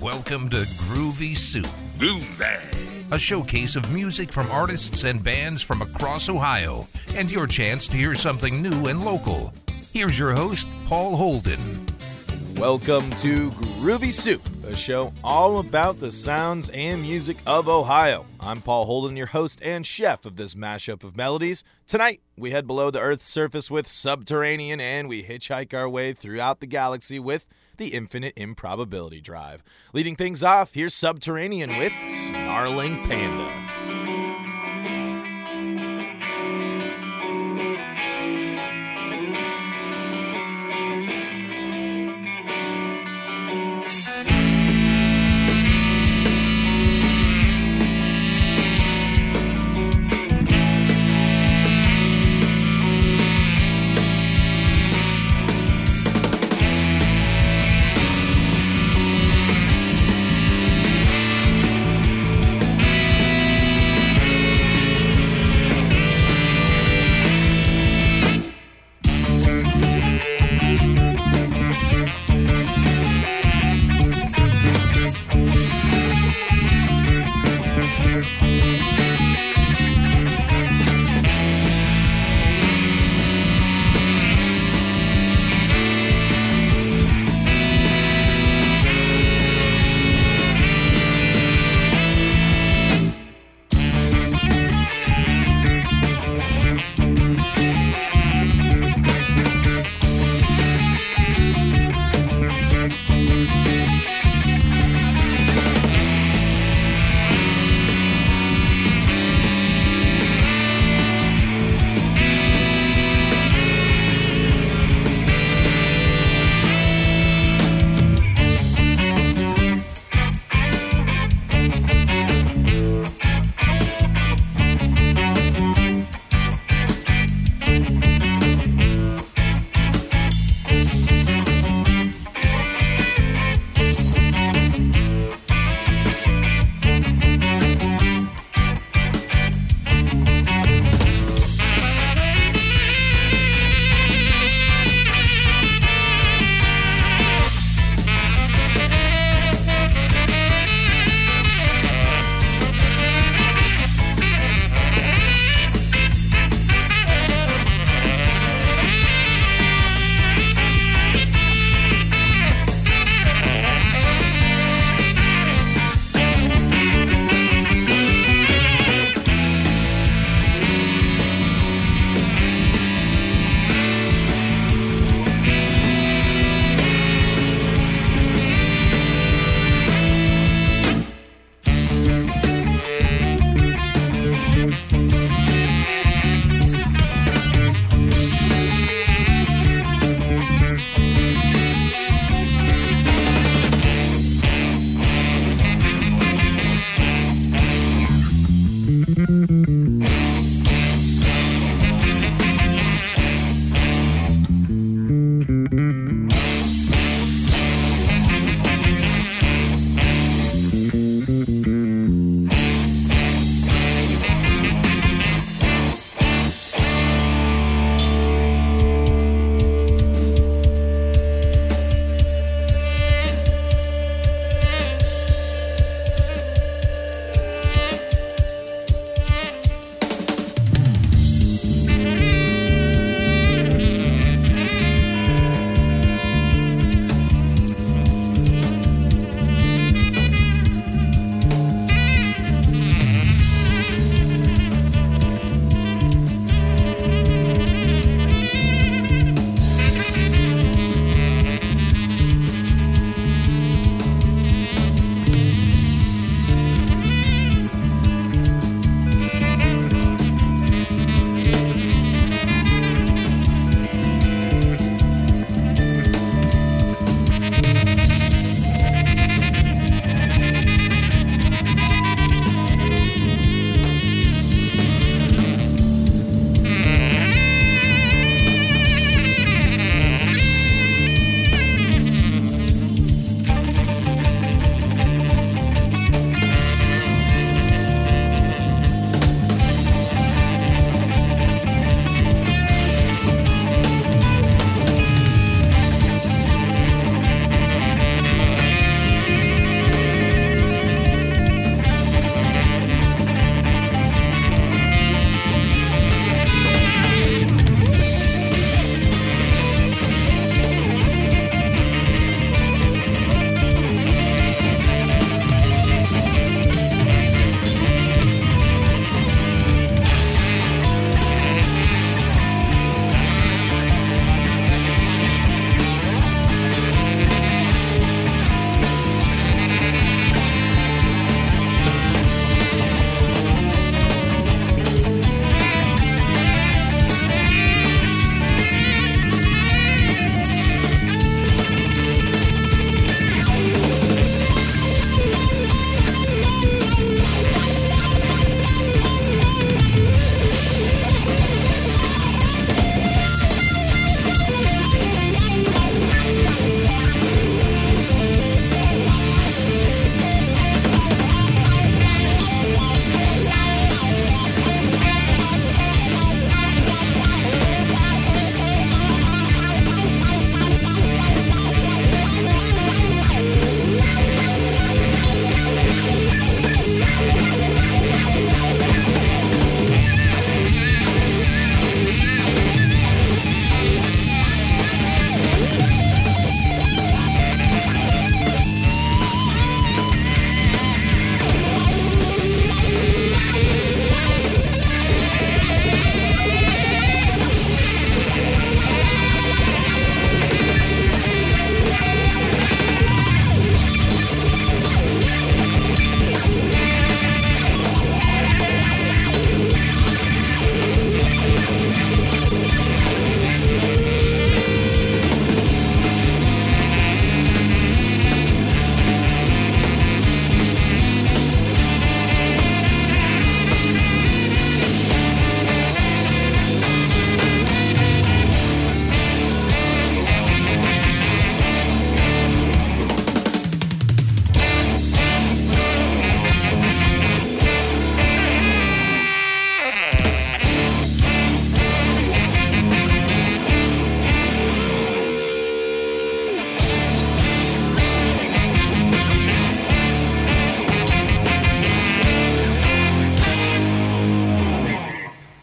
Welcome to Groovy Soup, Groovy. a showcase of music from artists and bands from across Ohio, and your chance to hear something new and local. Here's your host, Paul Holden. Welcome to Groovy Soup, a show all about the sounds and music of Ohio. I'm Paul Holden, your host and chef of this mashup of melodies. Tonight, we head below the Earth's surface with Subterranean, and we hitchhike our way throughout the galaxy with the Infinite Improbability Drive. Leading things off, here's Subterranean with Snarling Panda.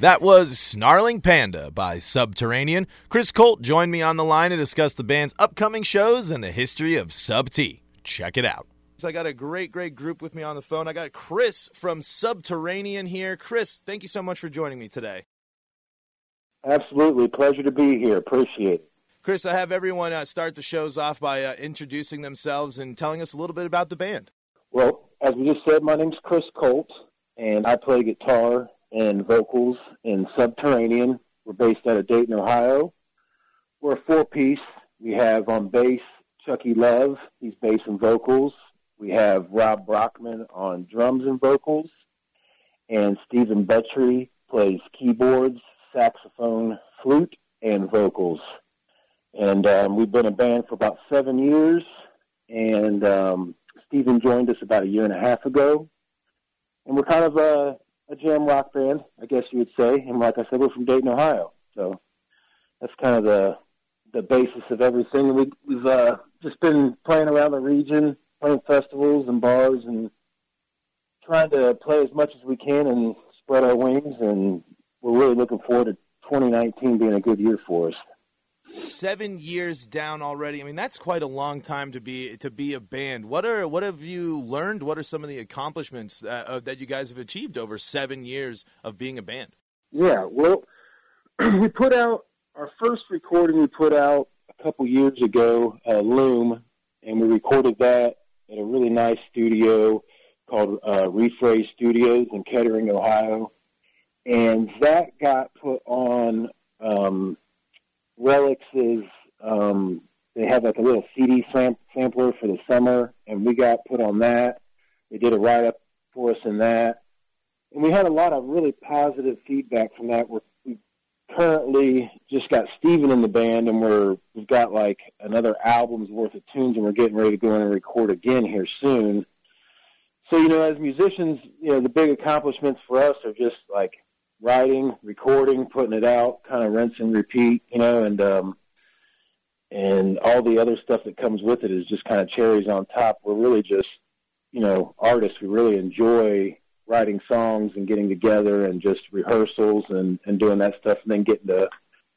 That was Snarling Panda by Subterranean. Chris Colt joined me on the line to discuss the band's upcoming shows and the history of Sub T. Check it out. So I got a great, great group with me on the phone. I got Chris from Subterranean here. Chris, thank you so much for joining me today. Absolutely. Pleasure to be here. Appreciate it. Chris, I have everyone uh, start the shows off by uh, introducing themselves and telling us a little bit about the band. Well, as we just said, my name's Chris Colt, and I play guitar and vocals in Subterranean. We're based out of Dayton, Ohio. We're a four piece. We have on bass Chucky Love, he's bass and vocals. We have Rob Brockman on drums and vocals. And Stephen Buttrey plays keyboards, saxophone, flute, and vocals. And um, we've been a band for about seven years. And um, Stephen joined us about a year and a half ago. And we're kind of a a jam rock band, I guess you would say. And like I said, we're from Dayton, Ohio, so that's kind of the the basis of everything. We, we've uh, just been playing around the region, playing festivals and bars, and trying to play as much as we can and spread our wings. And we're really looking forward to 2019 being a good year for us seven years down already. I mean, that's quite a long time to be to be a band. What are what have you learned? What are some of the accomplishments uh, that you guys have achieved over seven years of being a band? Yeah, well, we put out our first recording. We put out a couple years ago, uh, Loom, and we recorded that at a really nice studio called uh, Refraze Studios in Kettering, Ohio, and that got put on. Um, Relix is um, they have like a little CD sam- sampler for the summer, and we got put on that. They did a write up for us in that, and we had a lot of really positive feedback from that. We're, we currently just got Stephen in the band, and we're we've got like another album's worth of tunes, and we're getting ready to go in and record again here soon. So you know, as musicians, you know, the big accomplishments for us are just like writing, recording, putting it out, kind of rinse and repeat, you know, and um, and all the other stuff that comes with it is just kind of cherries on top. We're really just, you know, artists. We really enjoy writing songs and getting together and just rehearsals and and doing that stuff, and then getting to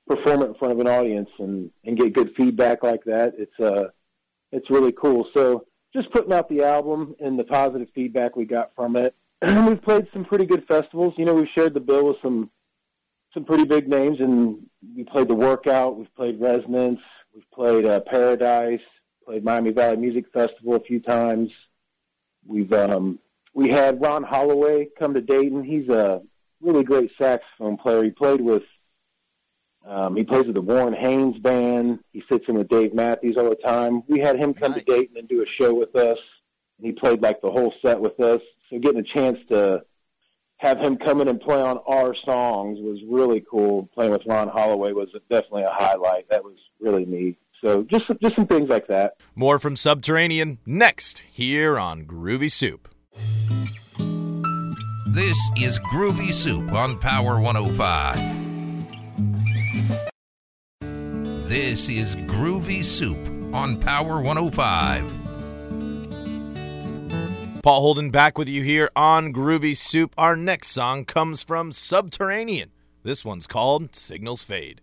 perform it in front of an audience and and get good feedback like that. It's uh, it's really cool. So just putting out the album and the positive feedback we got from it we've played some pretty good festivals. You know, we've shared the bill with some some pretty big names, and we played the Werk Out. We've played Resonance. We've played uh, Paradise. Played Miami Valley Music Festival a few times. We've um, we had Ron Holloway come to Dayton. He's a really great saxophone player. He played with um, he plays with the Warren Haynes band. He sits in with Dave Matthews all the time. We had him come nice. to Dayton and do a show with us. And he played like the whole set with us so getting a chance to have him come in and play on our songs was really cool. Playing with Ron Holloway was definitely a highlight. That was really neat. So just just some things like that. More from Subterranean next here on Groovy Soup. This is Groovy Soup on Power 105. This is Groovy Soup on Power 105. Paul Holden back with you here on Groovy Soup. Our next song comes from Subterranean. This one's called Signals Fade.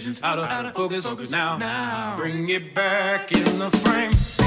Visions out of, out of focus, focus now. now. Bring it back in the frame.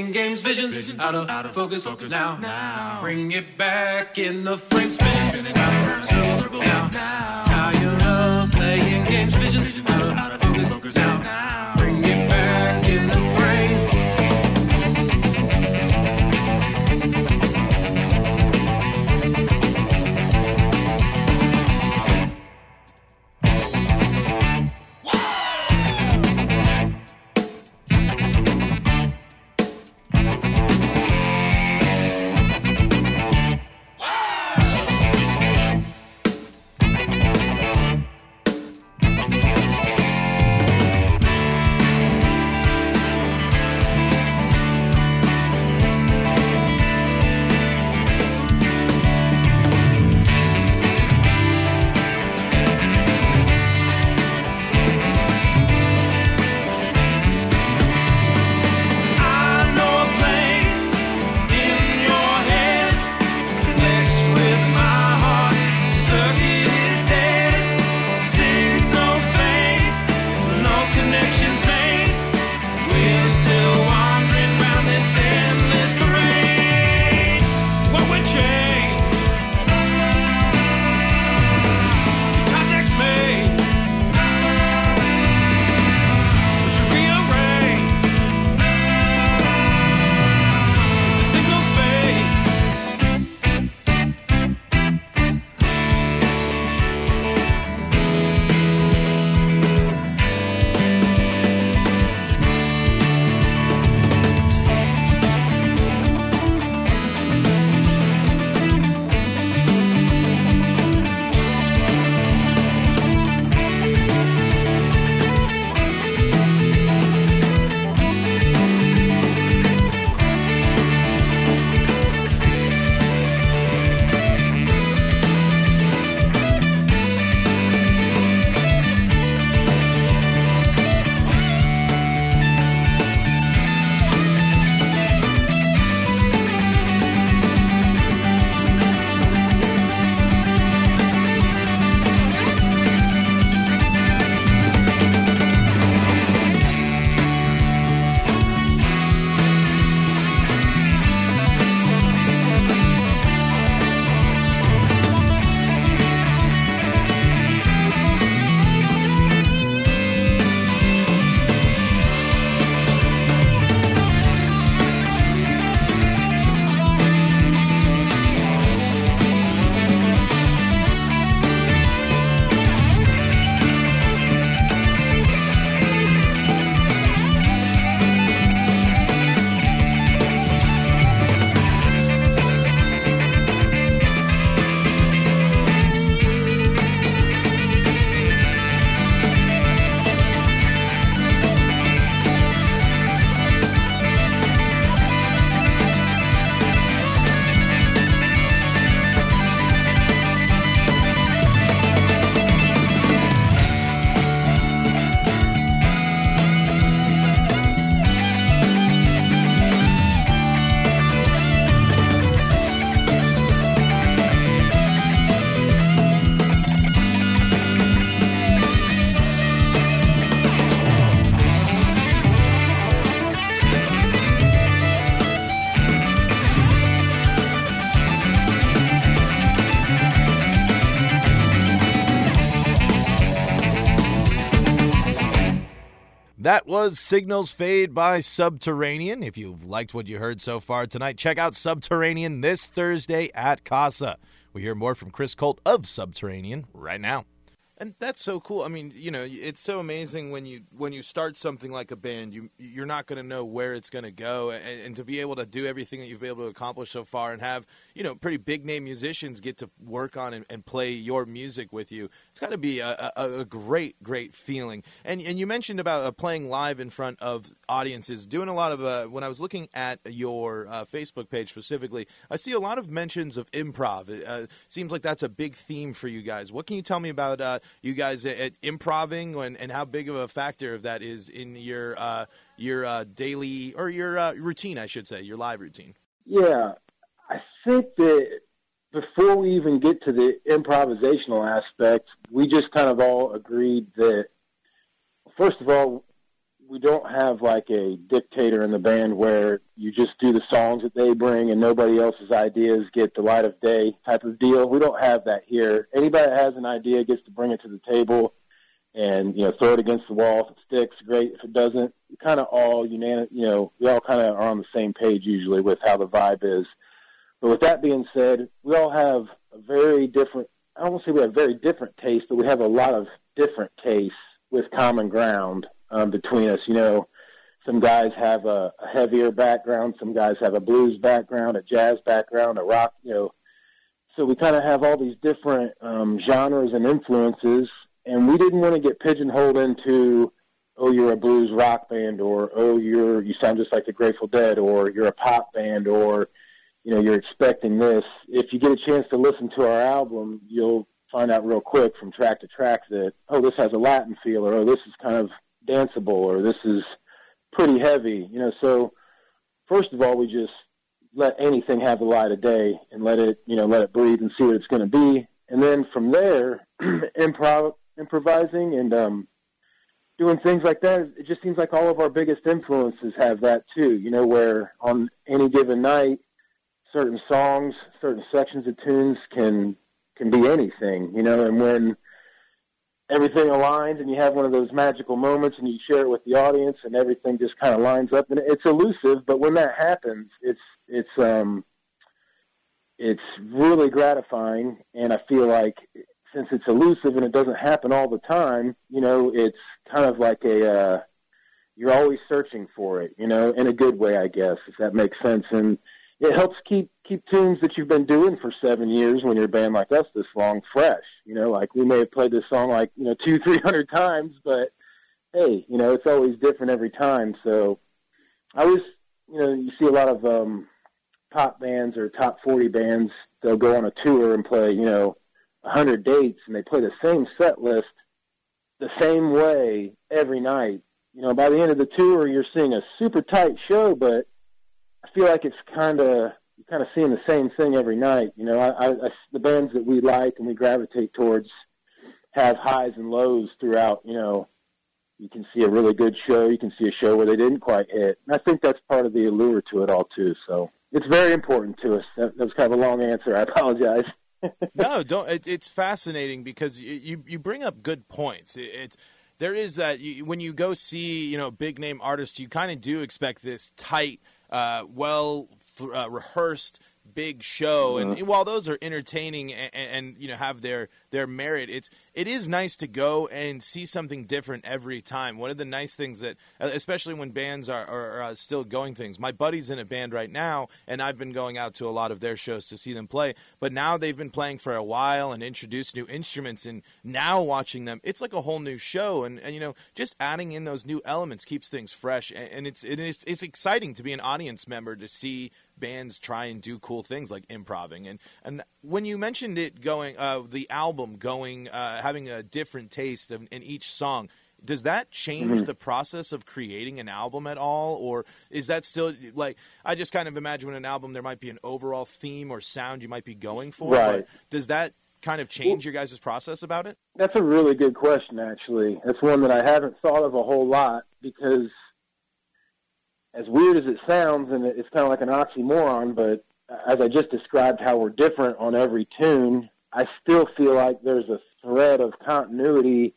Playing games, visions, visions out, of, out of focus, focus now. now. Bring it back in the frame, spinning out circles now. Tired of playing games, visions out of, out of focus, focus now. Bring That was Signals Fade by Subterranean. If you've liked what you heard so far tonight, check out Subterranean this Thursday at Casa. We hear more from Chris Colt of Subterranean right now. And that's so cool. I mean, you know, it's so amazing when you when you start something like a band, you you're not going to know where it's going to go, and, and, to be able to do everything that you've been able to accomplish so far, and have you know pretty big name musicians get to work on and, and play your music with you, it's got to be a, a, a, great great feeling. And and you mentioned about uh, playing live in front of audiences, doing a lot of uh, when I was looking at your uh, Facebook page specifically, I see a lot of mentions of improv. It uh, seems like that's a big theme for you guys. What can you tell me about? Uh, you guys at, at improving and, and how big of a factor of that is in your uh, your daily or your routine, I should say, your live routine. Yeah, think that before we even get to the improvisational aspect, we just kind of all agreed that first of all, we don't have like a dictator in the band where you just do the songs that they bring and nobody else's ideas get the light of day type of deal. We don't have that here. Anybody that has an idea gets to bring it to the table and you know throw it against the wall. If it sticks, great. If it doesn't, kind of all unanimous. You know, we all kind of are on the same page usually with how the vibe is. But with that being said, we all have a very different. I don't want to say we have very different tastes, but we have a lot of different tastes with common ground um, between us. You know, some guys have a, a heavier background, some guys have a blues background, a jazz background, a rock. You know, so we kind of have all these different um, genres and influences, and we didn't want to get pigeonholed into oh you're a blues rock band or oh you're you sound just like the Grateful Dead or you're a pop band or you know you're expecting this. If you get a chance to listen to our album, you'll find out real quick from track to track that oh this has a Latin feel or oh this is kind of danceable or this is pretty heavy. You know, so first of all, we just let anything have the light of day and let it, you know, let it breathe and see what it's going to be. And then from there, improv, improvising and um, doing things like that. It just seems like all of our biggest influences have that too. You know, where on any given night, certain songs, certain sections of tunes can can be anything. You know, and when everything aligns and you have one of those magical moments and you share it with the audience and everything just kind of lines up and it's elusive but when that happens it's it's um it's really gratifying and i feel like since it's elusive and it doesn't happen all the time you know it's kind of like a uh you're always searching for it you know in a good way i guess if that makes sense and it helps keep keep tunes that you've been doing for seven years when you're a band like us this long fresh. You know, like we may have played this song like you know two three hundred times, but hey, you know it's always different every time. So I was, you know, you see a lot of um, pop bands or top forty bands. They'll go on a tour and play, you know, a hundred dates, and they play the same set list the same way every night. You know, by the end of the tour, you're seeing a super tight show, but feel like it's kind of kind of seeing the same thing every night. You know, I, I, I, the bands that we like and we gravitate towards have highs and lows throughout. You know, you can see a really good show, you can see a show where they didn't quite hit, and I think that's part of the allure to it all too. So it's very important to us. That, that was kind of a long answer. I apologize. no, don't. It, it's fascinating because you, you, you bring up good points. It, it's there is that you, when you go see you know big name artists, you kind of do expect this tight uh, well uh, rehearsed big show and, and while those are entertaining and, and, you know have their their merit it's it is nice to go and see something different every time. One of the nice things that, uh, especially when bands are, are, are, uh, still going things, my buddy's in a band right now, and I've been going out to a lot of their shows to see them play. But now they've been playing for a while and introduced new instruments, and now watching them, it's like a whole new show. And, and you know, just adding in those new elements keeps things fresh, and, and it's, it is, it's exciting to be an audience member to see bands try and do cool things like improving. And and when you mentioned it going, uh, the album going, uh, having a different taste in, in each song. Does that change mm-hmm. the process of creating an album at all, or is that still like I just kind of imagine when an album there might be an overall theme or sound you might be going for? Right. does that kind of change your guys' process about it? That's a really good question, actually. That's one that I haven't thought of a whole lot because as weird as it sounds, and it's kind of like an oxymoron, but as I just described how we're different on every tune, I still feel like there's a thread of continuity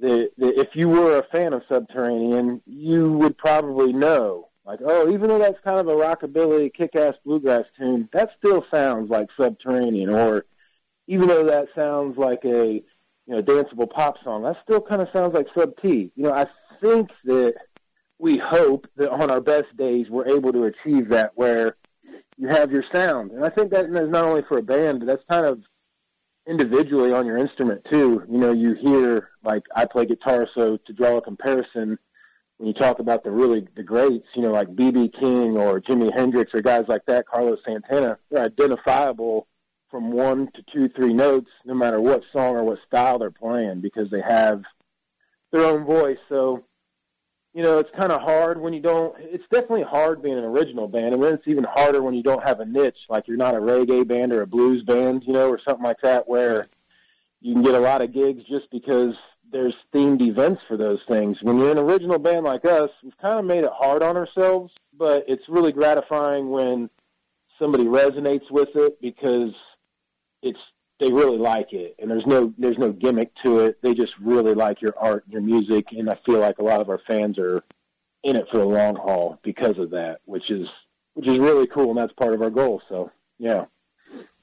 that, that if you were a fan of Subterranean, you would probably know. Like, oh, even though that's kind of a rockabilly, kick-ass bluegrass tune, that still sounds like Subterranean. Or even though that sounds like a you know, danceable pop song. That still kind of sounds like Sub T. You know, I think that we hope that on our best days we're able to achieve that where you have your sound. And I think that is not only for a band, but that's kind of individually on your instrument too. You know, you hear like I play guitar, so to draw a comparison, when you talk about the really the greats, you know, like BB King or Jimi Hendrix or guys like that, Carlos Santana, they're identifiable from one to two, three notes, no matter what song or what style they're playing, because they have their own voice. So, you know, it's kind of hard when you don't. It's definitely hard being an original band, and it's even harder when you don't have a niche, like you're not a reggae band or a blues band, you know, or something like that, where you can get a lot of gigs just because there's themed events for those things. When you're an original band like us, we've kind of made it hard on ourselves, but it's really gratifying when somebody resonates with it because it's they really like it and there's no there's no gimmick to it. They just really like your art your music and i feel like a lot of our fans are in it for the long haul because of that which is which is really cool and that's part of our goal so yeah.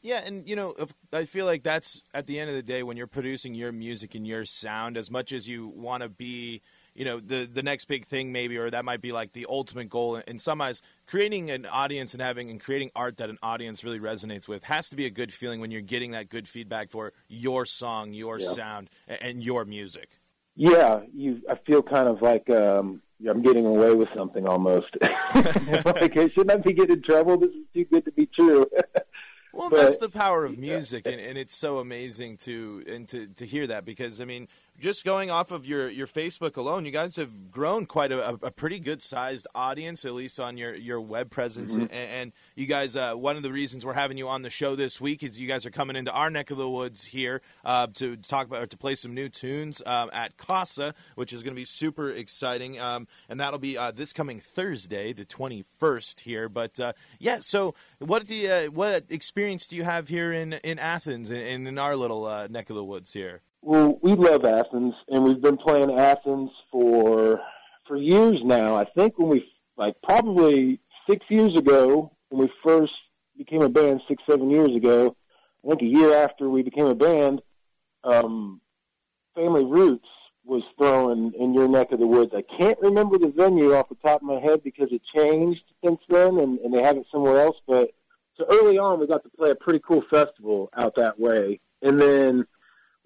Yeah, and you know, I feel like that's at the end of the day when you're producing your music and your sound, as much as you want to be you know the the next big thing maybe or that might be like the ultimate goal in some eyes. Creating an audience and having and creating art that an audience really resonates with has to be a good feeling when you're getting that good feedback for your song your yeah. sound and your music. Yeah you i feel kind of like um i'm getting away with something almost. Like shouldn't i be getting in trouble. This is too good to be true. Well, but, that's the power of music, and, and it's so amazing to and to, to hear that because I mean, just going off of your, your Facebook alone, you guys have grown quite a, a pretty good sized audience, at least on your, your web presence. Mm-hmm. And, and, you guys, uh, one of the reasons we're having you on the show this week is you guys are coming into our neck of the woods here uh, to talk about to play some new tunes um, at Casa, which is going to be super exciting. Um, and that'll be uh, this coming Thursday, the twenty first here. But uh, yeah, so what do you, uh, what experience do you have here in in Athens in, in our little uh, neck of the woods here? Well, we love Athens, and we've been playing Athens for for years now. I think when we like probably six years ago when we first became a band, six seven years ago. I think a year after we became a band, um, Family Roots was thrown in your neck of the woods. I can't remember the venue off the top of my head because it changed since then, and, and they have it somewhere else. But so early on, we got to play a pretty cool festival out that way, and then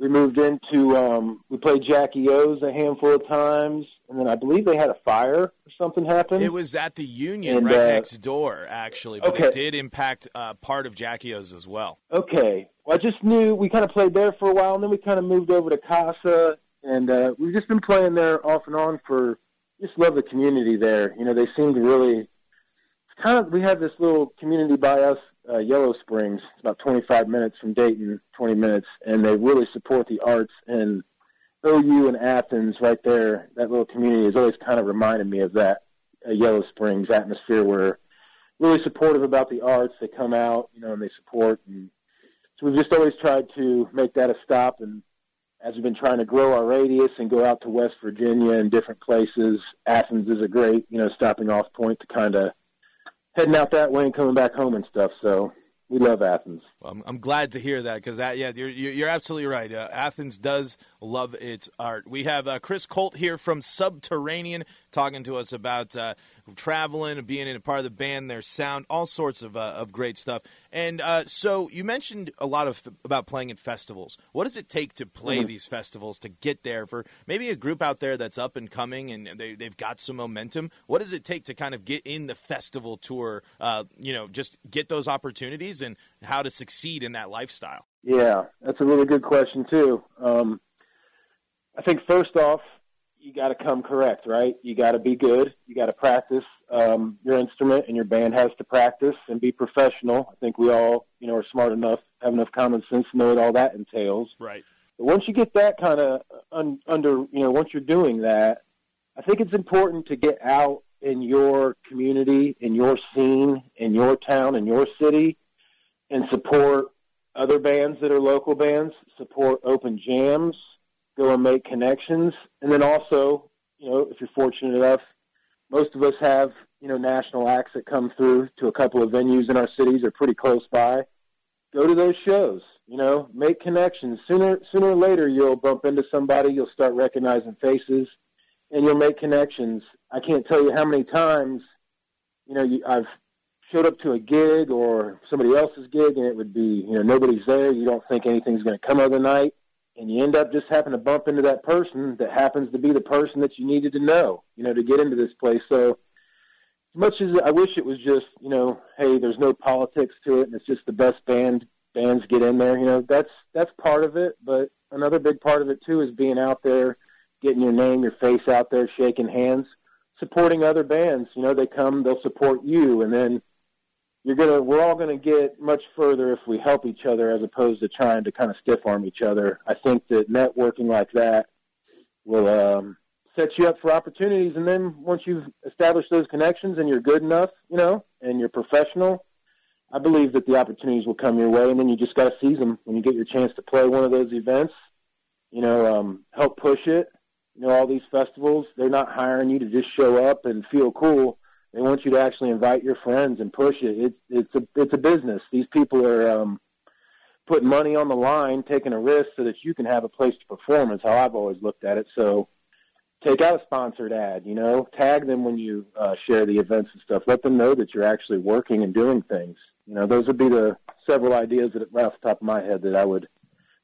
we moved into um, we played Jackie O's a handful of times, and then I believe they had a fire or something happen. It was at the Union and, right uh, next door, actually, but okay. it did impact uh, part of Jackie O's as well. Okay, well, I just knew we kind of played there for a while, and then we kind of moved over to Casa, and uh, we've just been playing there off and on for. Just love the community there. You know, they seem to really. kind of we have this little community by us uh, Yellow Springs. It's about 25 minutes from Dayton, 20 minutes, and they really support the arts. And OU and Athens, right there, that little community has always kind of reminded me of that uh, Yellow Springs atmosphere, where really supportive about the arts. They come out, you know, and they support. And so we've just always tried to make that a stop. And as we've been trying to grow our radius and go out to West Virginia and different places, Athens is a great, you know, stopping off point to kind of heading out that way and coming back home and stuff. So we love Athens. Well, I'm, I'm glad to hear that because yeah, you're you're absolutely right. Uh, Athens does love its art. We have uh, Chris Colt here from Subterranean talking to us about uh, traveling being in a part of the band, their sound, all sorts of uh, of great stuff. And uh, so you mentioned a lot of about playing at festivals. What does it take to play mm-hmm. these festivals to get there for maybe a group out there that's up and coming and they they've got some momentum? What does it take to kind of get in the festival tour? Uh, you know, just get those opportunities and how to succeed in that lifestyle. Yeah, that's a really good question too. Um, I think first off, you got to come correct, right? You got to be good. You got to practice um, your instrument, and your band has to practice and be professional. I think we all, you know, are smart enough, have enough common sense to know what all that entails. Right. But once you get that kind of un- under, you know, once you're doing that, I think it's important to get out in your community, in your scene, in your town, in your city, and support other bands that are local bands, support open jams, go and make connections, and then also, you know, if you're fortunate enough, most of us have, you know, national acts that come through to a couple of venues in our cities or pretty close by. Go to those shows. You know, make connections. Sooner sooner or later, you'll bump into somebody. You'll start recognizing faces, and you'll make connections. I can't tell you how many times, you know, you, I've showed up to a gig or somebody else's gig, and it would be, you know, nobody's there. You don't think anything's going to come of the night, and you end up just having to bump into that person that happens to be the person that you needed to know, you know, to get into this place. So as much as I wish it was just, you know, hey, there's no politics to it, and it's just the best band bands get in there. You know, that's that's part of it, but another big part of it too is being out there, getting your name, your face out there, shaking hands, supporting other bands. You know, they come, they'll support you, and then you're gonna we're all gonna get much further if we help each other as opposed to trying to kind of stiff arm each other. I think that networking like that will um, set you up for opportunities. And then once you've established those connections and you're good enough, you know, and you're professional, I believe that the opportunities will come your way. And then you just got to seize them when you get your chance to play one of those events. You know, um, help push it. You know, all these festivals, they're not hiring you to just show up and feel cool. They want you to actually invite your friends and push it. It's it's a it's a business. These people are um, putting money on the line, taking a risk so that you can have a place to perform. Is how I've always looked at it. So take out a sponsored ad. You know, tag them when you uh, share the events and stuff. Let them know that you're actually working and doing things. You know, those would be the several ideas that right off the top of my head that I would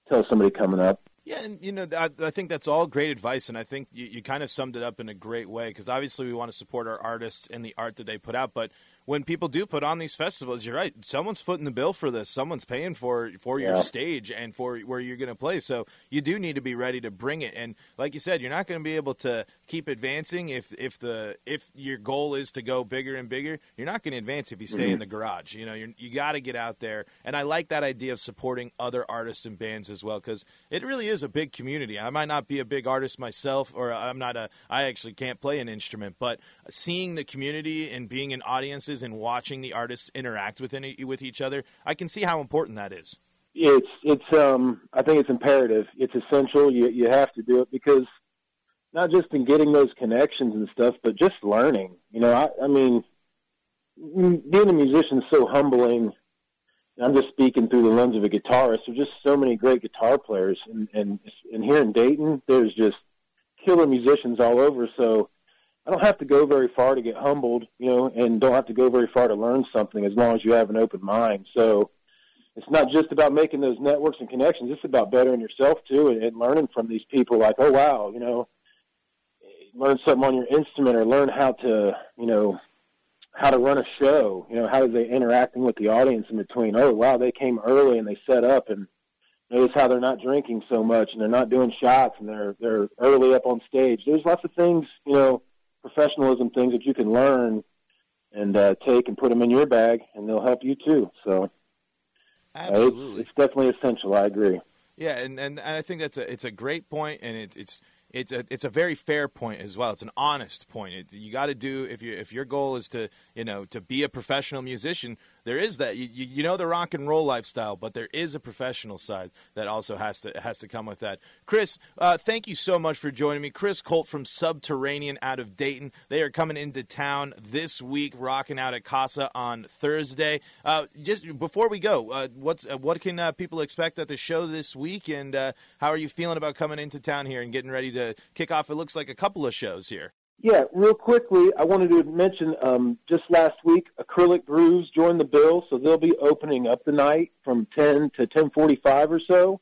tell somebody coming up. Yeah, and you know, I, I, think that's all great advice, and I think you, you kind of summed it up in a great way because obviously we want to support our artists and the art that they put out, but when people do put on these festivals, you're right. Someone's footing the bill for this. Someone's paying for for yeah. your stage and for where you're going to play. So you do need to be ready to bring it. And like you said, you're not going to be able to keep advancing if if the if your goal is to go bigger and bigger. You're not going to advance if you stay mm-hmm. in the garage. You know, you you got to get out there. And I like that idea of supporting other artists and bands as well because it really is a big community. I might not be a big artist myself, or I'm not a. I actually can't play an instrument, but seeing the community and being in audiences and watching the artists interact with any, with each other, I can see how important that is. It's it's um I think it's imperative. It's essential. You you have to do it because not just in getting those connections and stuff, but just learning. You know, I I mean, being a musician is so humbling. I'm just speaking through the lens of a guitarist. There's just so many great guitar players, and and and here in Dayton, there's just killer musicians all over. So I don't have to go very far to get humbled, you know, and don't have to go very far to learn something as long as you have an open mind. So it's not just about making those networks and connections. It's about bettering yourself too and, and learning from these people. Like, oh wow, you know, learn something on your instrument or learn how to, you know, how to run a show. You know, how are they interacting with the audience in between? Oh wow, they came early and they set up and notice how they're not drinking so much and they're not doing shots and they're they're early up on stage. There's lots of things, you know professionalism things that you can learn and uh, take and put them in your bag, and they'll help you too. So, absolutely, uh, it's, it's, definitely essential. I agree. Yeah, and, and, and I think that's a it's a great point, and it, it's it's a it's a very fair point as well. It's an honest point. It, you got to do if you if your goal is to you know to be a professional musician, there is that you, you know the rock and roll lifestyle, but there is a professional side that also has to has to come with that. Chris, uh, thank you so much for joining me. Chris Colt from Subterranean out of Dayton. They are coming into town this week, rocking out at Casa on Thursday. Uh, just before we go, uh, what's uh, what can uh, people expect at the show this week, and uh, how are you feeling about coming into town here and getting ready to kick off? It looks like a couple of shows here. Yeah, real quickly, I wanted to mention um, just last week, Acrylic Grooves joined the bill, so they'll be opening up the night from 10 to 10:45 or so,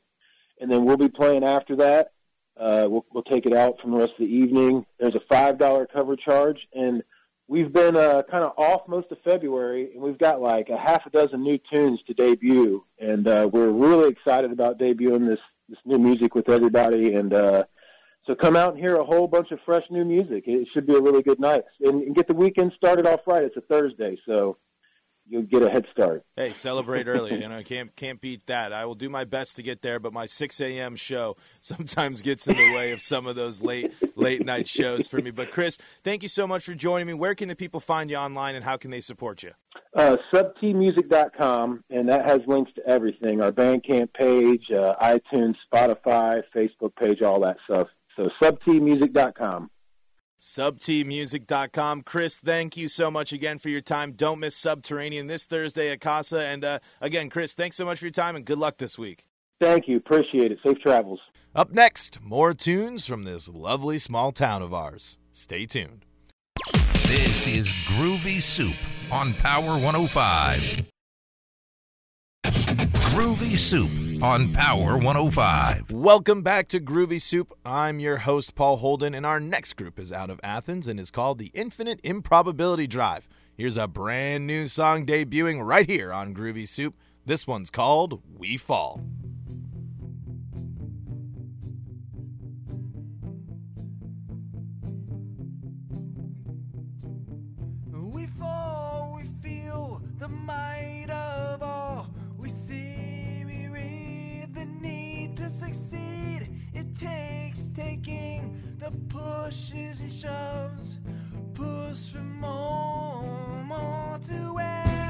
and then we'll be playing after that. Uh, we'll, we'll take it out from the rest of the evening. There's a five dollar cover charge, and we've been uh, kind of off most of February, and we've got like a half a dozen new tunes to debut, and uh, we're really excited about debuting this this new music with everybody, and uh, so come out and hear a whole bunch of fresh new music. It should be a really good night, and, and get the weekend started off right. It's a Thursday, so you'll get a head start. Hey, celebrate early. you know, can't can't beat that. I will do my best to get there, but my 6 a.m. show sometimes gets in the way of some of those late late night shows for me. But Chris, thank you so much for joining me. Where can the people find you online, and how can they support you? Uh, subtmusic.com, and that has links to everything: our Bandcamp page, uh, iTunes, Spotify, Facebook page, all that stuff. So subtmusic.com. SubTMusic.com. Chris, thank you so much again for your time. Don't miss Subterranean this Thursday at Casa. And uh, again, Chris, thanks so much for your time and good luck this week. Thank you. Appreciate it. Safe travels. Up next, more tunes from this lovely small town of ours. Stay tuned. This is Groovy Soup on Power 105. Groovy Soup on Power 105. Welcome back to Groovy Soup. I'm your host, Paul Holden, and our next group is out of Athens and is called the Infinite Improbability Drive. Here's a brand new song debuting right here on Groovy Soup. This one's called We Fall. Takes taking the pushes and shoves. Push for more, more to where,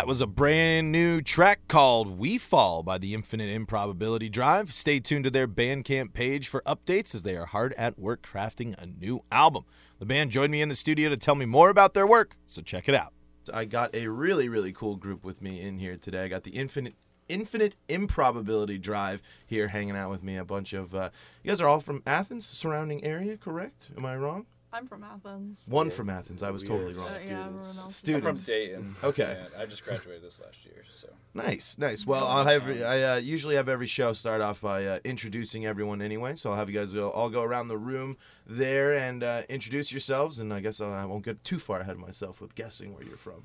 That was a brand new track called We Fall by the Infinite Improbability Drive. Stay tuned to their Bandcamp page for updates as they are hard at work crafting a new album. The band joined me in the studio to tell me more about their work, so check it out. I got a really, really cool group with me in here today. I got the Infinite Infinite Improbability Drive here hanging out with me. A bunch of uh, you guys are all from Athens, surrounding area, correct? Am I wrong? I'm from Athens. One Yeah. from Athens. I was We totally wrong. Uh, yeah, students. Students. I'm from Dayton. Okay. and I just graduated this last year, so. Nice, nice. Well, I'll have I uh, usually have every show start off by uh, introducing everyone anyway. So I'll have you guys go, all go around the room there and uh, introduce yourselves. And I guess I'll, I won't get too far ahead of myself with guessing where you're from.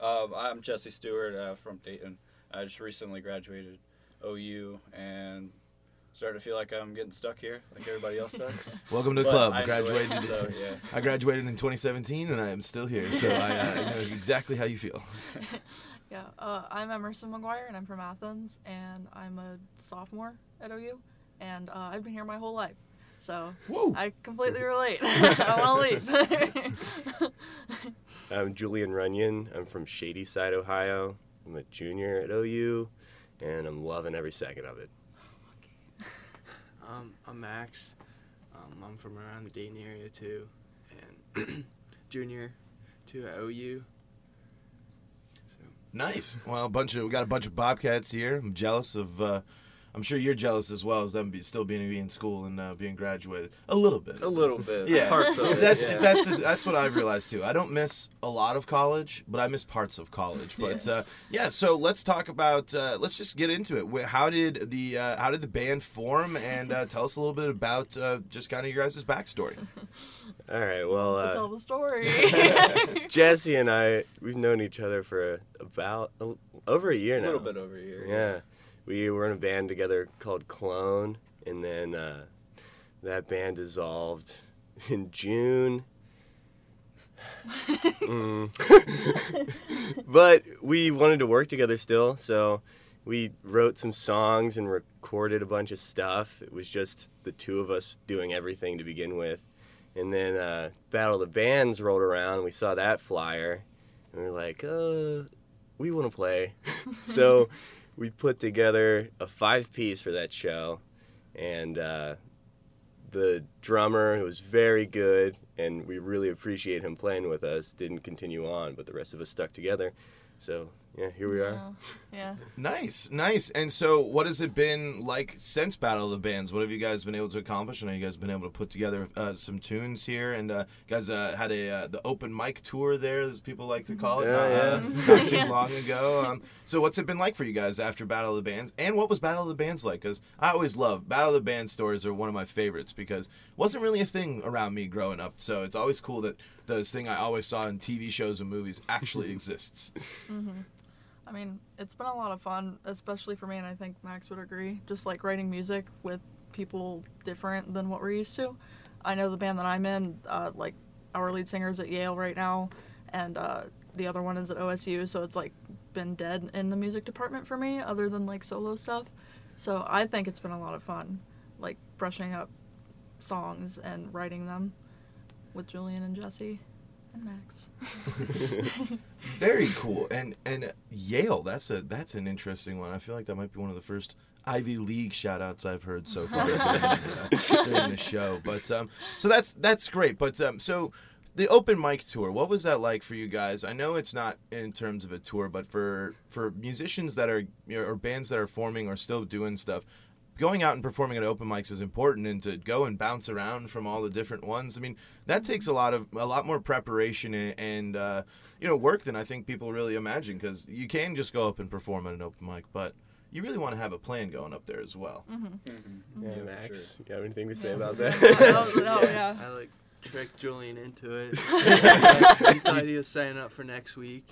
Um, I'm Jesse Stewart uh, from Dayton. I just recently graduated OU and starting to feel like I'm getting stuck here, like everybody else does. Welcome to the But club. I enjoy it, graduated. so, yeah. I graduated in 2017, and I am still here. So I, uh, I know exactly how you feel. Yeah, uh, I'm Emerson McGuire, and I'm from Athens, and I'm a sophomore at OU, and uh, I've been here my whole life. So Woo. I completely relate. I want to leave. I'm Julian Runyon. I'm from Shadyside, Ohio. I'm a junior at OU, and I'm loving every second of it. Um, I'm Max. Um, I'm from around the Dayton area too, and junior too at OU. So Nice. Well, a bunch of we got a bunch of Bobcats here. I'm jealous of. Uh, I'm sure you're jealous as well as them be, still being in school and uh, being graduated. A little bit. A little bit. Yeah, Parts of it. that's yeah. that's that's what I've realized too. I don't miss a lot of college, but I miss parts of college. But uh, yeah, so let's talk about. Uh, let's just get into it. How did the uh, how did the band form? And uh, tell us a little bit about uh, just kind of your guys' backstory. All right, well, uh, tell the story. Jesse and I, we've known each other for about a, over a year now. a little bit over here. Yeah. We were in a band together called Clone, and then uh, that band dissolved in June. Mm. but we wanted to work together still, so we wrote some songs and recorded a bunch of stuff. It was just the two of us doing everything to begin with. And then uh, Battle of the Bands rolled around, and we saw that flyer, and we were like, uh, we want to play. so we put together a five piece for that show, and uh, the drummer, who was very good, and we really appreciate him playing with us, didn't continue on, but the rest of us stuck together. So yeah, here we are. Yeah. yeah. Nice, nice. And so, what has it been like since Battle of the Bands? What have you guys been able to accomplish? I know you guys been able to put together uh, some tunes here, and uh, you guys uh, had a uh, the open mic tour there, as people like to call it, Yeah, not, uh, yeah. not too Yeah. long ago. Um, so, what's it been like for you guys after Battle of the Bands? And what was Battle of the Bands like? Because I always love Battle of the Bands stories are one of my favorites because it wasn't really a thing around me growing up. So it's always cool that this thing I always saw in TV shows and movies actually exists. I mean, it's been a lot of fun, especially for me, and I think Max would agree. Just like writing music with people different than what we're used to. I know the band that I'm in, uh, like our lead singer is at Yale right now, and uh, the other one is at OSU, so it's like been dead in the music department for me, other than like solo stuff. So I think it's been a lot of fun, like brushing up songs and writing them with Julian and Jesse and Max. Very cool. And and Yale, that's a that's an interesting one. I feel like that might be one of the first Ivy League shout outs I've heard so far during, uh, during the show. But um so that's that's great. But um so the open mic tour, what was that like for you guys? I know it's not in terms of a tour, but for for musicians that are you know, or bands that are forming or still doing stuff, going out and performing at open mics is important and to go and bounce around from all the different ones i mean that takes a lot of a lot more preparation and, and uh, you know work than i think people really imagine because you can just go up and perform at an open mic but you really want to have a plan going up there as well mm-hmm. Mm-hmm. Mm-hmm. Yeah, for Max, sure. you have anything to say Yeah. about Yeah, that? oh, oh, yeah. I like tricked Julian into it. he thought he was signing up for next week,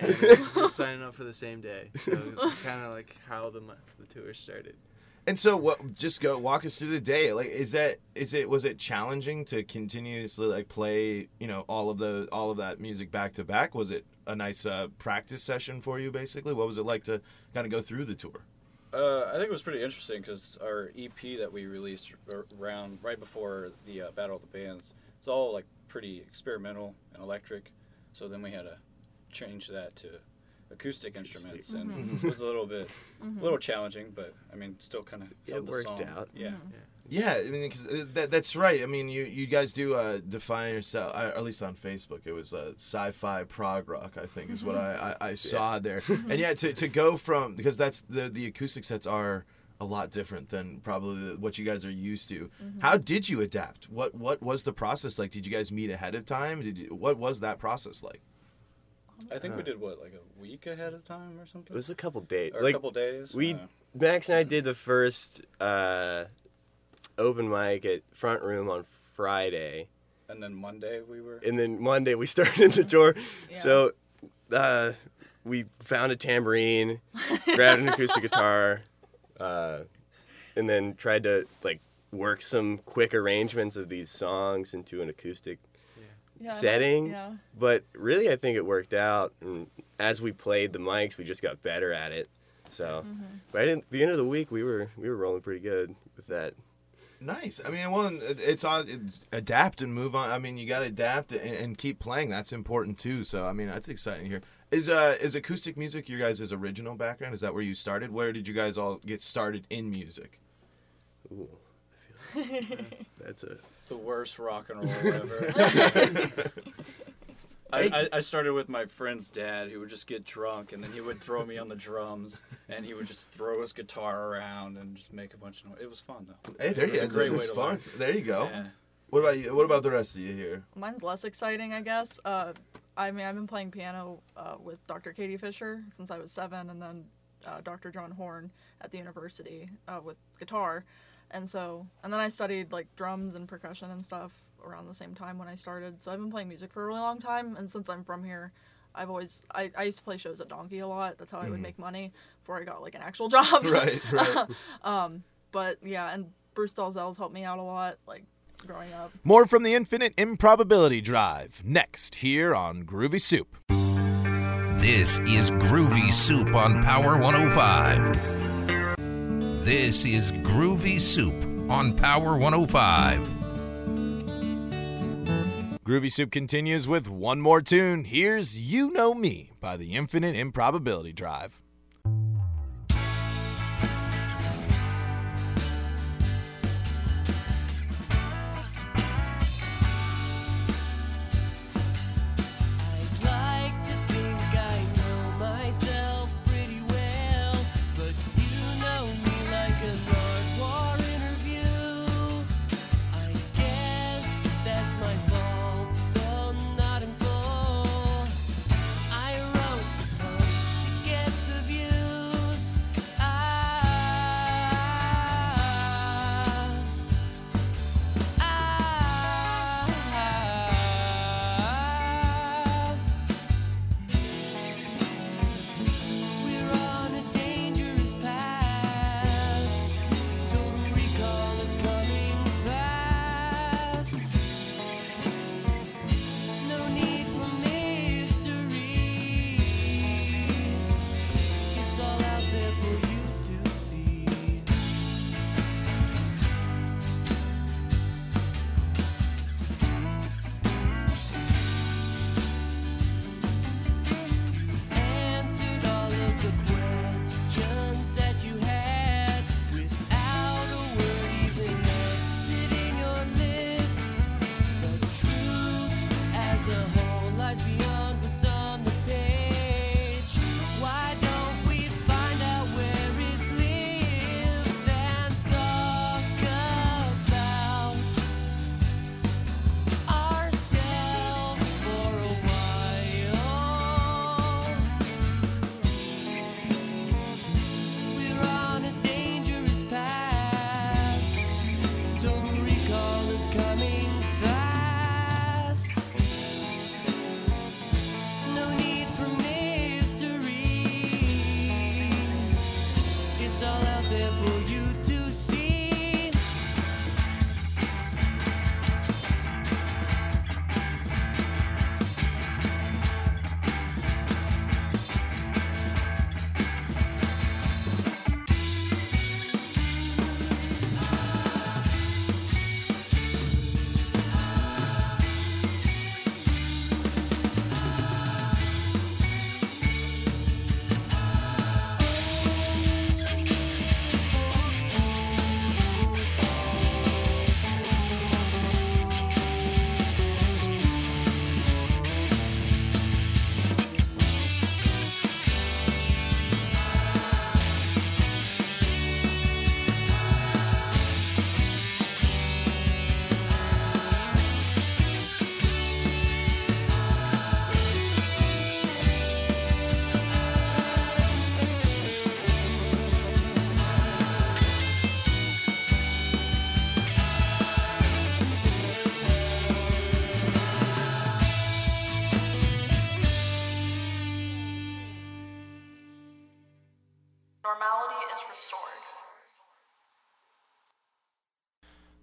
and he was signing up for the same day. So it's kind of like how the the tour started. And so what just go walk us through the day. Like is that is it was it challenging to continuously like play you know all of the all of that music back to back? Was it a nice uh, practice session for you basically? What was it like to kind of go through the tour? Uh, I think it was pretty interesting because our EP that we released around right before the uh, Battle of the Bands, it's all like pretty experimental and electric. So then we had to change that to acoustic instruments, and it was a little bit, a little challenging, but I mean, still kind of It worked out. Yeah. Yeah, I mean, cause uh, that, that's right. I mean, you, you guys do uh, define yourself, uh, at least on Facebook. It was uh, sci-fi prog rock, I think, is what I, I, I saw there. And yeah, to, to go from because that's the the acoustic sets are a lot different than probably what you guys are used to. Mm-hmm. How did you adapt? What what was the process like? Did you guys meet ahead of time? Did you, what was that process like? I think we did what like a week ahead of time or something. It was a couple days. or like a couple days. we, Uh, Max and I did the first uh, open mic at Front Room on Friday, and then Monday we were. and then Monday we started the tour. Yeah. So uh, we found a tambourine, grabbed an acoustic guitar, uh, and then tried to like work some quick arrangements of these songs into an acoustic Yeah, setting. Yeah. But really, I think it worked out. And as we played the mics, we just got better at it. So, but I didn't. The end of the week, we were we were rolling pretty good with that. Nice. I mean, well, it's, all it's adapt and move on. I mean, you got to adapt and, and keep playing. That's important too. So, I mean, that's exciting here. Is uh is acoustic music your guys' original background? Is that where you started? Where did you guys all get started in music? Ooh, I feel like that's a the worst rock and roll ever. I, I, I started with my friend's dad who would just get drunk and then he would throw me on the drums and he would just throw his guitar around and just make a bunch of noise. It was fun though. Hey, there It you was a go. great way to fun. learn. There you go. Yeah. What about you? What about the rest of you here? Mine's less exciting, I guess. Uh, I mean, I've been playing piano uh, with Dr. Katie Fisher since I was seven, and then uh, Dr. John Horn at the university uh, with guitar, and so and then I studied like drums and percussion and stuff around the same time when I started. So I've been playing music for a really long time, and since I'm from here. I've always I, I used to play shows at Donkey a lot. That's how I would mm-hmm. make money before I got like an actual job. Right, right. Um, but yeah, and Bruce Dalzell's helped me out a lot, like growing up. More from the Infinite Improbability Drive next here on Groovy Soup. This is Groovy Soup on Power 105. This is Groovy Soup on Power 105. Groovy Soup continues with one more tune. Here's You Know Me by the Infinite Improbability Drive.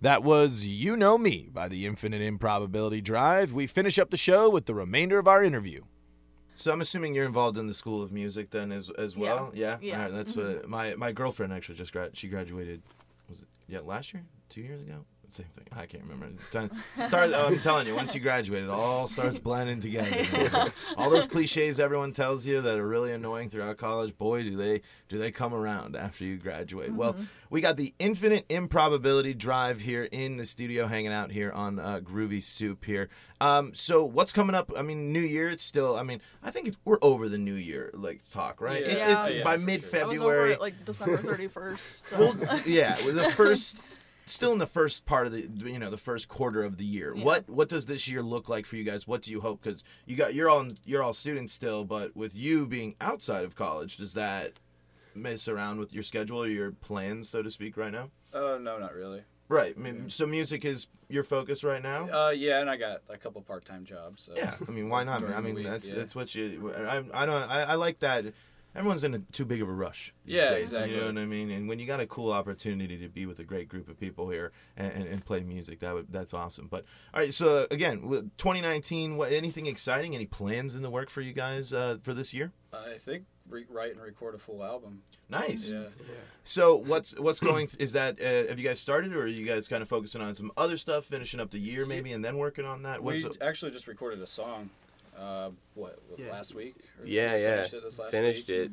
That was You Know Me by the Infinite Improbability Drive. We finish up the show with the remainder of our interview. So I'm assuming you're involved in the School of Music then as as well. Yeah. Yeah. All right, that's uh, my my girlfriend actually just grad she graduated. Was it yeah last year? Two years ago? Same thing. I can't remember. Start, oh, I'm telling you, once you graduate, it all starts blending together. all those cliches everyone tells you that are really annoying throughout college, boy, do they do they come around after you graduate. Well, we got the Infinite Improbability Drive here in the studio, hanging out here on uh, Groovy Soup here. Um, so what's coming up? I mean, New Year. It's still. I mean, I think it's, we're over the New Year like talk, right? Yeah. It's- Yeah. it's Yeah, by sure. mid I was over February. it like December 31st. So Well, yeah, the first, still in the first part of the, you know, the first quarter of the year. Yeah. What what does this year look like for you guys? What do you hope? Because you got you're all you're all students still, but with you being outside of college, does that mess around with your schedule or your plans, so to speak, right now? Oh no, not really. Right. I mean, so music is your focus right now. Uh, yeah, and I got a couple part-time jobs. So. Yeah, I mean, why not? I mean, week, that's yeah. that's what you. I I don't. I, I like that. Everyone's in a too big of a rush. Yeah, days, exactly. You know what I mean? And when you got a cool opportunity to be with a great group of people here and, and, and play music, that would that's awesome. But all right, so again, 2019, what anything exciting? Any plans in the work for you guys uh, for this year? I think re- write and record a full album. Nice. Yeah. So what's what's going? Is that uh, have you guys started, or are you guys kind of focusing on some other stuff, finishing up the year maybe, and then working on that? What's we actually just recorded a song. Uh, what Yeah. last week? Or Yeah, yeah. Finished it. This last Finished week. it.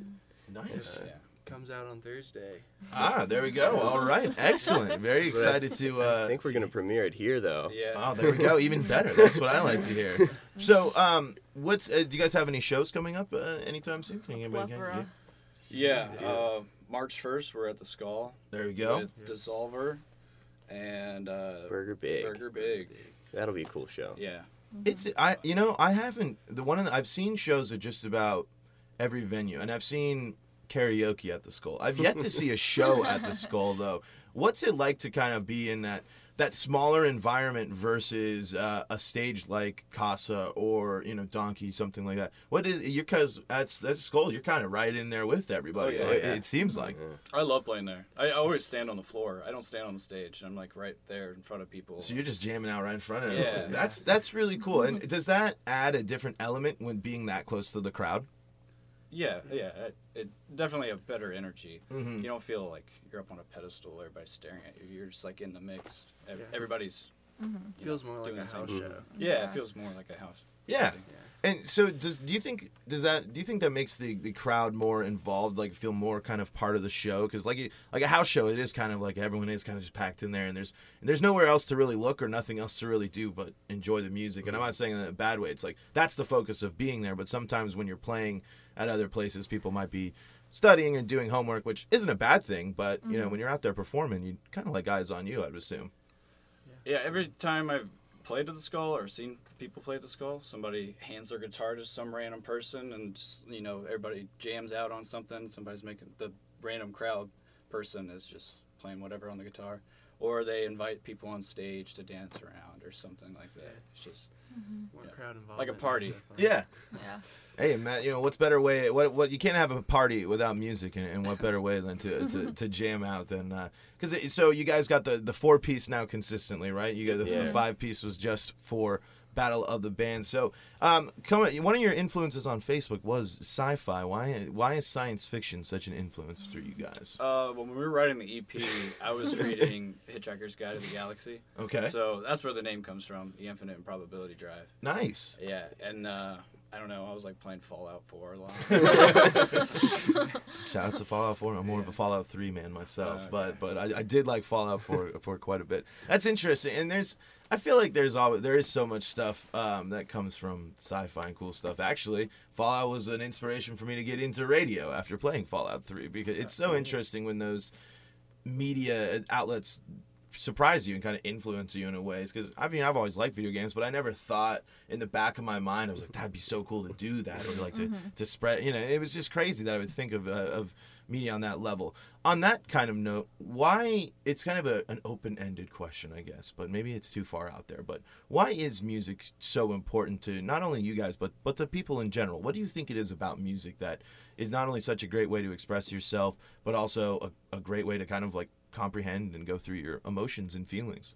nice? Yeah. Comes out on Thursday. Ah, there we go. All right, excellent. Very excited to. Uh, I think we're gonna premiere it here though. Yeah. Oh, there we go. Even better. That's what I like to hear. So, um, what's uh, do you guys have any shows coming up uh, anytime soon? Can anybody get- plethora. Yeah. Uh, March first, we're at the Skull There we go. with Dissolver and uh, Burger Big. Burger Big. That'll be a cool show. Yeah. It's I you know I haven't the one of the, I've seen shows at just about every venue, and I've seen karaoke at the Skull. I've yet to see a show at the Skull though. What's it like to kind of be in that that smaller environment versus uh, a stage like Casa or you know Donkey something like that? What is you because that's that's Skull you're kind of right in there with everybody. Oh, yeah. it, it seems like. I love playing there. I always stand on the floor. I don't stand on the stage. I'm like right there in front of people. So you're just jamming out right in front of. Yeah. That's that's really cool. And does that add a different element when being that close to the crowd? Yeah, yeah. It, it definitely a better energy. Mhm. You don't feel like you're up on a pedestal. Everybody's staring at you. You're just like in the mix. Ev- Yeah. Everybody's. Feels more like a the same house thing. show. Yeah, Yeah. it feels more like a house. Yeah. setting. And so does do you think does that do you think that makes the, the crowd more involved like feel more kind of part of the show cuz like like a house show it is kind of like everyone is kind of just packed in there and there's and there's nowhere else to really look or nothing else to really do but enjoy the music and I'm not saying that in a bad way it's like that's the focus of being there but sometimes when you're playing at other places people might be studying and doing homework which isn't a bad thing but you know mm-hmm. when you're out there performing you kind of like eyes on you I'd assume Yeah, every time I've played at the skull or seen people play at the skull, somebody hands their guitar to some random person and just you know, everybody jams out on something, somebody's making the random crowd person is just playing whatever on the guitar. Or they invite people on stage to dance around or something like that. It's just Mm-hmm. More Yeah. crowd involvement. Like a party. and stuff like yeah Yeah. Hey Matt, you know what's better way? What what you can't have a party without music, and, and what better way than to, to, to jam out than uh, because it so you guys got the the four piece now consistently, right? You got the, the five piece was just for Battle of the Bands. So um, come on, one of your influences on Facebook was sci-fi. Why why is science fiction such an influence for you guys? uh, when we were writing the EP, I was reading Hitchhiker's Guide to the Galaxy. Okay, So that's where the name comes from, the Infinite Improbability Drive. nice. Yeah, and uh, I don't know, I was like playing Fallout 4 a lot. Shout out to Fallout 4. I'm more of a Fallout 3 man myself, Oh, but but I, I did like Fallout 4 for quite a bit. That's interesting, and there's I feel like there's always there is so much stuff um, that comes from sci-fi and cool stuff. Actually, Fallout was an inspiration for me to get into radio after playing Fallout 3 because it's so interesting when those media outlets surprise you and kind of influence you in a ways because I mean I've always liked video games but I never thought in the back of my mind I was like that'd be so cool to do that or like to, to spread you know it was just crazy that I would think of uh, of media on that level. On that kind of note why it's kind of a, an open-ended question I guess but maybe it's too far out there but why is music so important to not only you guys but but to people in general? What do you think it is about music that is not only such a great way to express yourself but also a, a great way to kind of like comprehend and go through your emotions and feelings.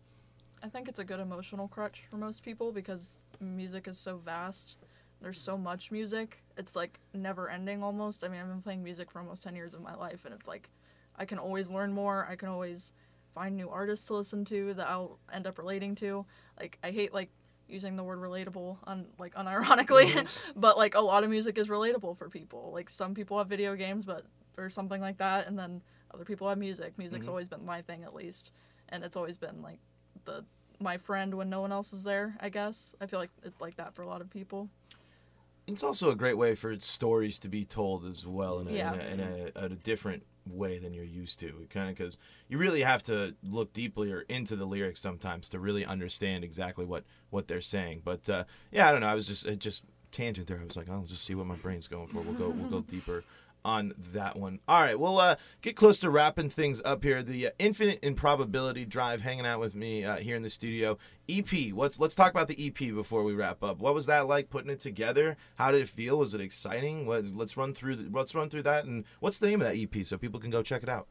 I think it's a good emotional crutch for most people because music is so vast. There's so much music. It's like never ending almost. I mean, I've been playing music for almost 10 years of my life and it's like I can always learn more. I can always find new artists to listen to that I'll end up relating to. Like I hate like using the word relatable on like unironically, mm-hmm. but like a lot of music is relatable for people. Like some people have video games but or something like that and then other people have music. Music's always been my thing at least. And it's always been like the my friend when no one else is there, I guess. I feel like it's like that for a lot of people. It's also a great way for stories to be told as well in a, Yeah. in a, in a, a different way than you're used to. Kind of because you really have to look deeply or into the lyrics sometimes to really understand exactly what what they're saying. But uh, yeah, I don't know. I was just it just tangent there. I was like, I'll just see what my brain's going for. We'll go we'll go deeper on that one. All right, we'll uh, get close to wrapping things up here. The uh, Infinite Improbability Drive hanging out with me uh, here in the studio. EP. Let's let's talk about the EP before we wrap up. What was that like putting it together? How did it feel? Was it exciting? What, let's run through the, let's run through that. And what's the name of that EP so people can go check it out?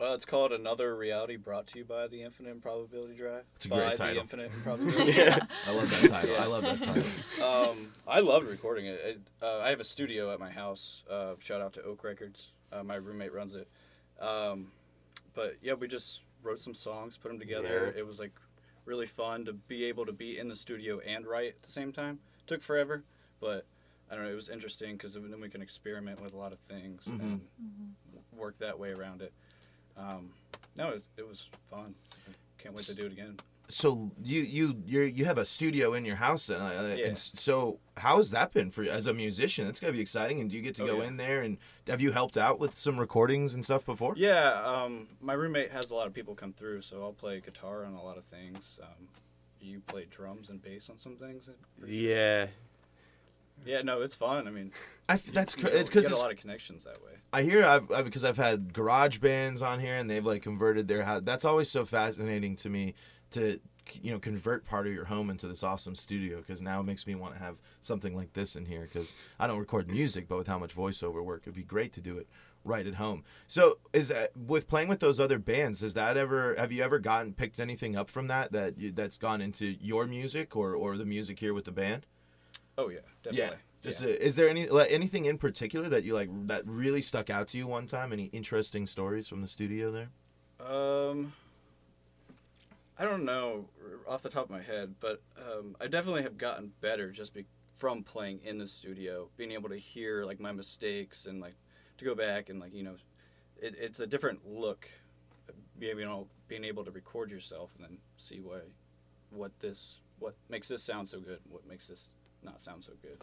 Uh, it's called Another Reality, brought to you by the Infinite Improbability Drive. It's a by great the title. Infinite Improbability. Yeah. I love that title. I love that title. um, I loved recording it. it uh, I have a studio at my house. Uh, shout out to Oak Records. Uh, my roommate runs it. Um, but yeah, we just wrote some songs, put them together. Yeah. It was like really fun to be able to be in the studio and write at the same time. It Took forever, but I don't know. It was interesting because then we can experiment with a lot of things Mhm. and work that way around it. Um, no, it was, it was fun. I can't wait to do it again. So you you you you have a studio in your house, uh, uh, Yeah. and so how has that been for you as a musician? It's gotta be exciting. And do you get to Oh, go yeah. in there and have you helped out with some recordings and stuff before? Yeah, um, my roommate has a lot of people come through, so I'll play guitar on a lot of things. Um, you play drums and bass on some things. Sure. Yeah. Yeah, no, it's fun. I mean, I f- that's you cr- know, it's because you get a lot of connections that way. I hear I've I've- because I've had garage bands on here and they've like converted their house. That's always so fascinating to me to you know convert part of your home into this awesome studio because now it makes me want to have something like this in here because I don't record music, but with how much voiceover work, it'd be great to do it right at home. So is that with playing with those other bands? Has that ever have you ever gotten picked anything up from that that you, that's gone into your music or or the music here with the band? Oh yeah, definitely. Just yeah. uh, is there any like, anything in particular that you like that really stuck out to you one time? Any interesting stories from the studio there? Um, I don't know off the top of my head, but um, I definitely have gotten better just be- from playing in the studio, being able to hear like my mistakes and like to go back and like you know, it, it's a different look, being you know being able to record yourself and then see why, what this what makes this sound so good, what makes this not sound so good.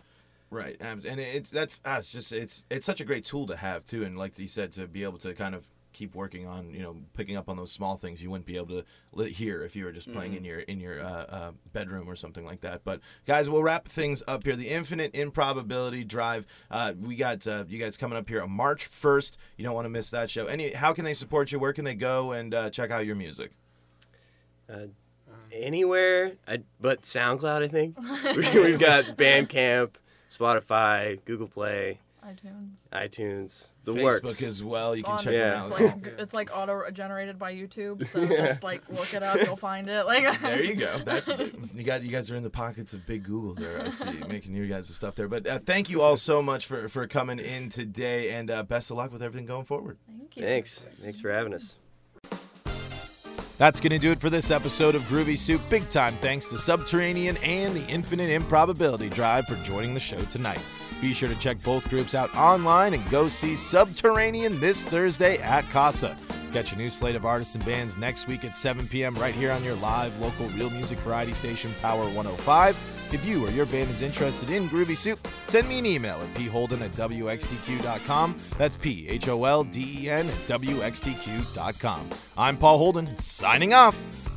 Right, and and it's that's ah, it's just it's it's such a great tool to have too, and like you said, to be able to kind of keep working on you know picking up on those small things you wouldn't be able to hear if you were just playing in your in your uh, uh, bedroom or something like that. But guys, we'll wrap things up here. The Infinite Improbability Drive. Uh, we got uh, you guys coming up here on March first. You don't want to miss that show. Any how can they support you? Where can they go and uh, check out your music? Uh, anywhere, I, but SoundCloud, I think. We've got Bandcamp, Spotify, Google Play, iTunes. iTunes, the Facebook works. as well. You It's can on- check Yeah. it It's out. like it's like auto generated by YouTube, so just like look it up, you'll find it. Like There you go. That's you got. You guys are in the pockets of Big Google there. I see, making you guys the stuff there. But uh, thank you all so much for for coming in today, and uh, best of luck with everything going forward. Thank you. Thanks. Thanks for having us. That's going to do it for this episode of Groovy Soup. Big time thanks to Subterranean and the Infinite Improbability Drive for joining the show tonight. Be sure to check both groups out online and go see Subterranean this Thursday at Casa. Catch a new slate of artists and bands next week at 7 p.m. right here on your live local real music variety station Power 105. If you or your band is interested in Groovy Soup, send me an email at pholden at wxtq.com. That's P H O L D E N at wxtq.com. I'm Paul Holden, signing off.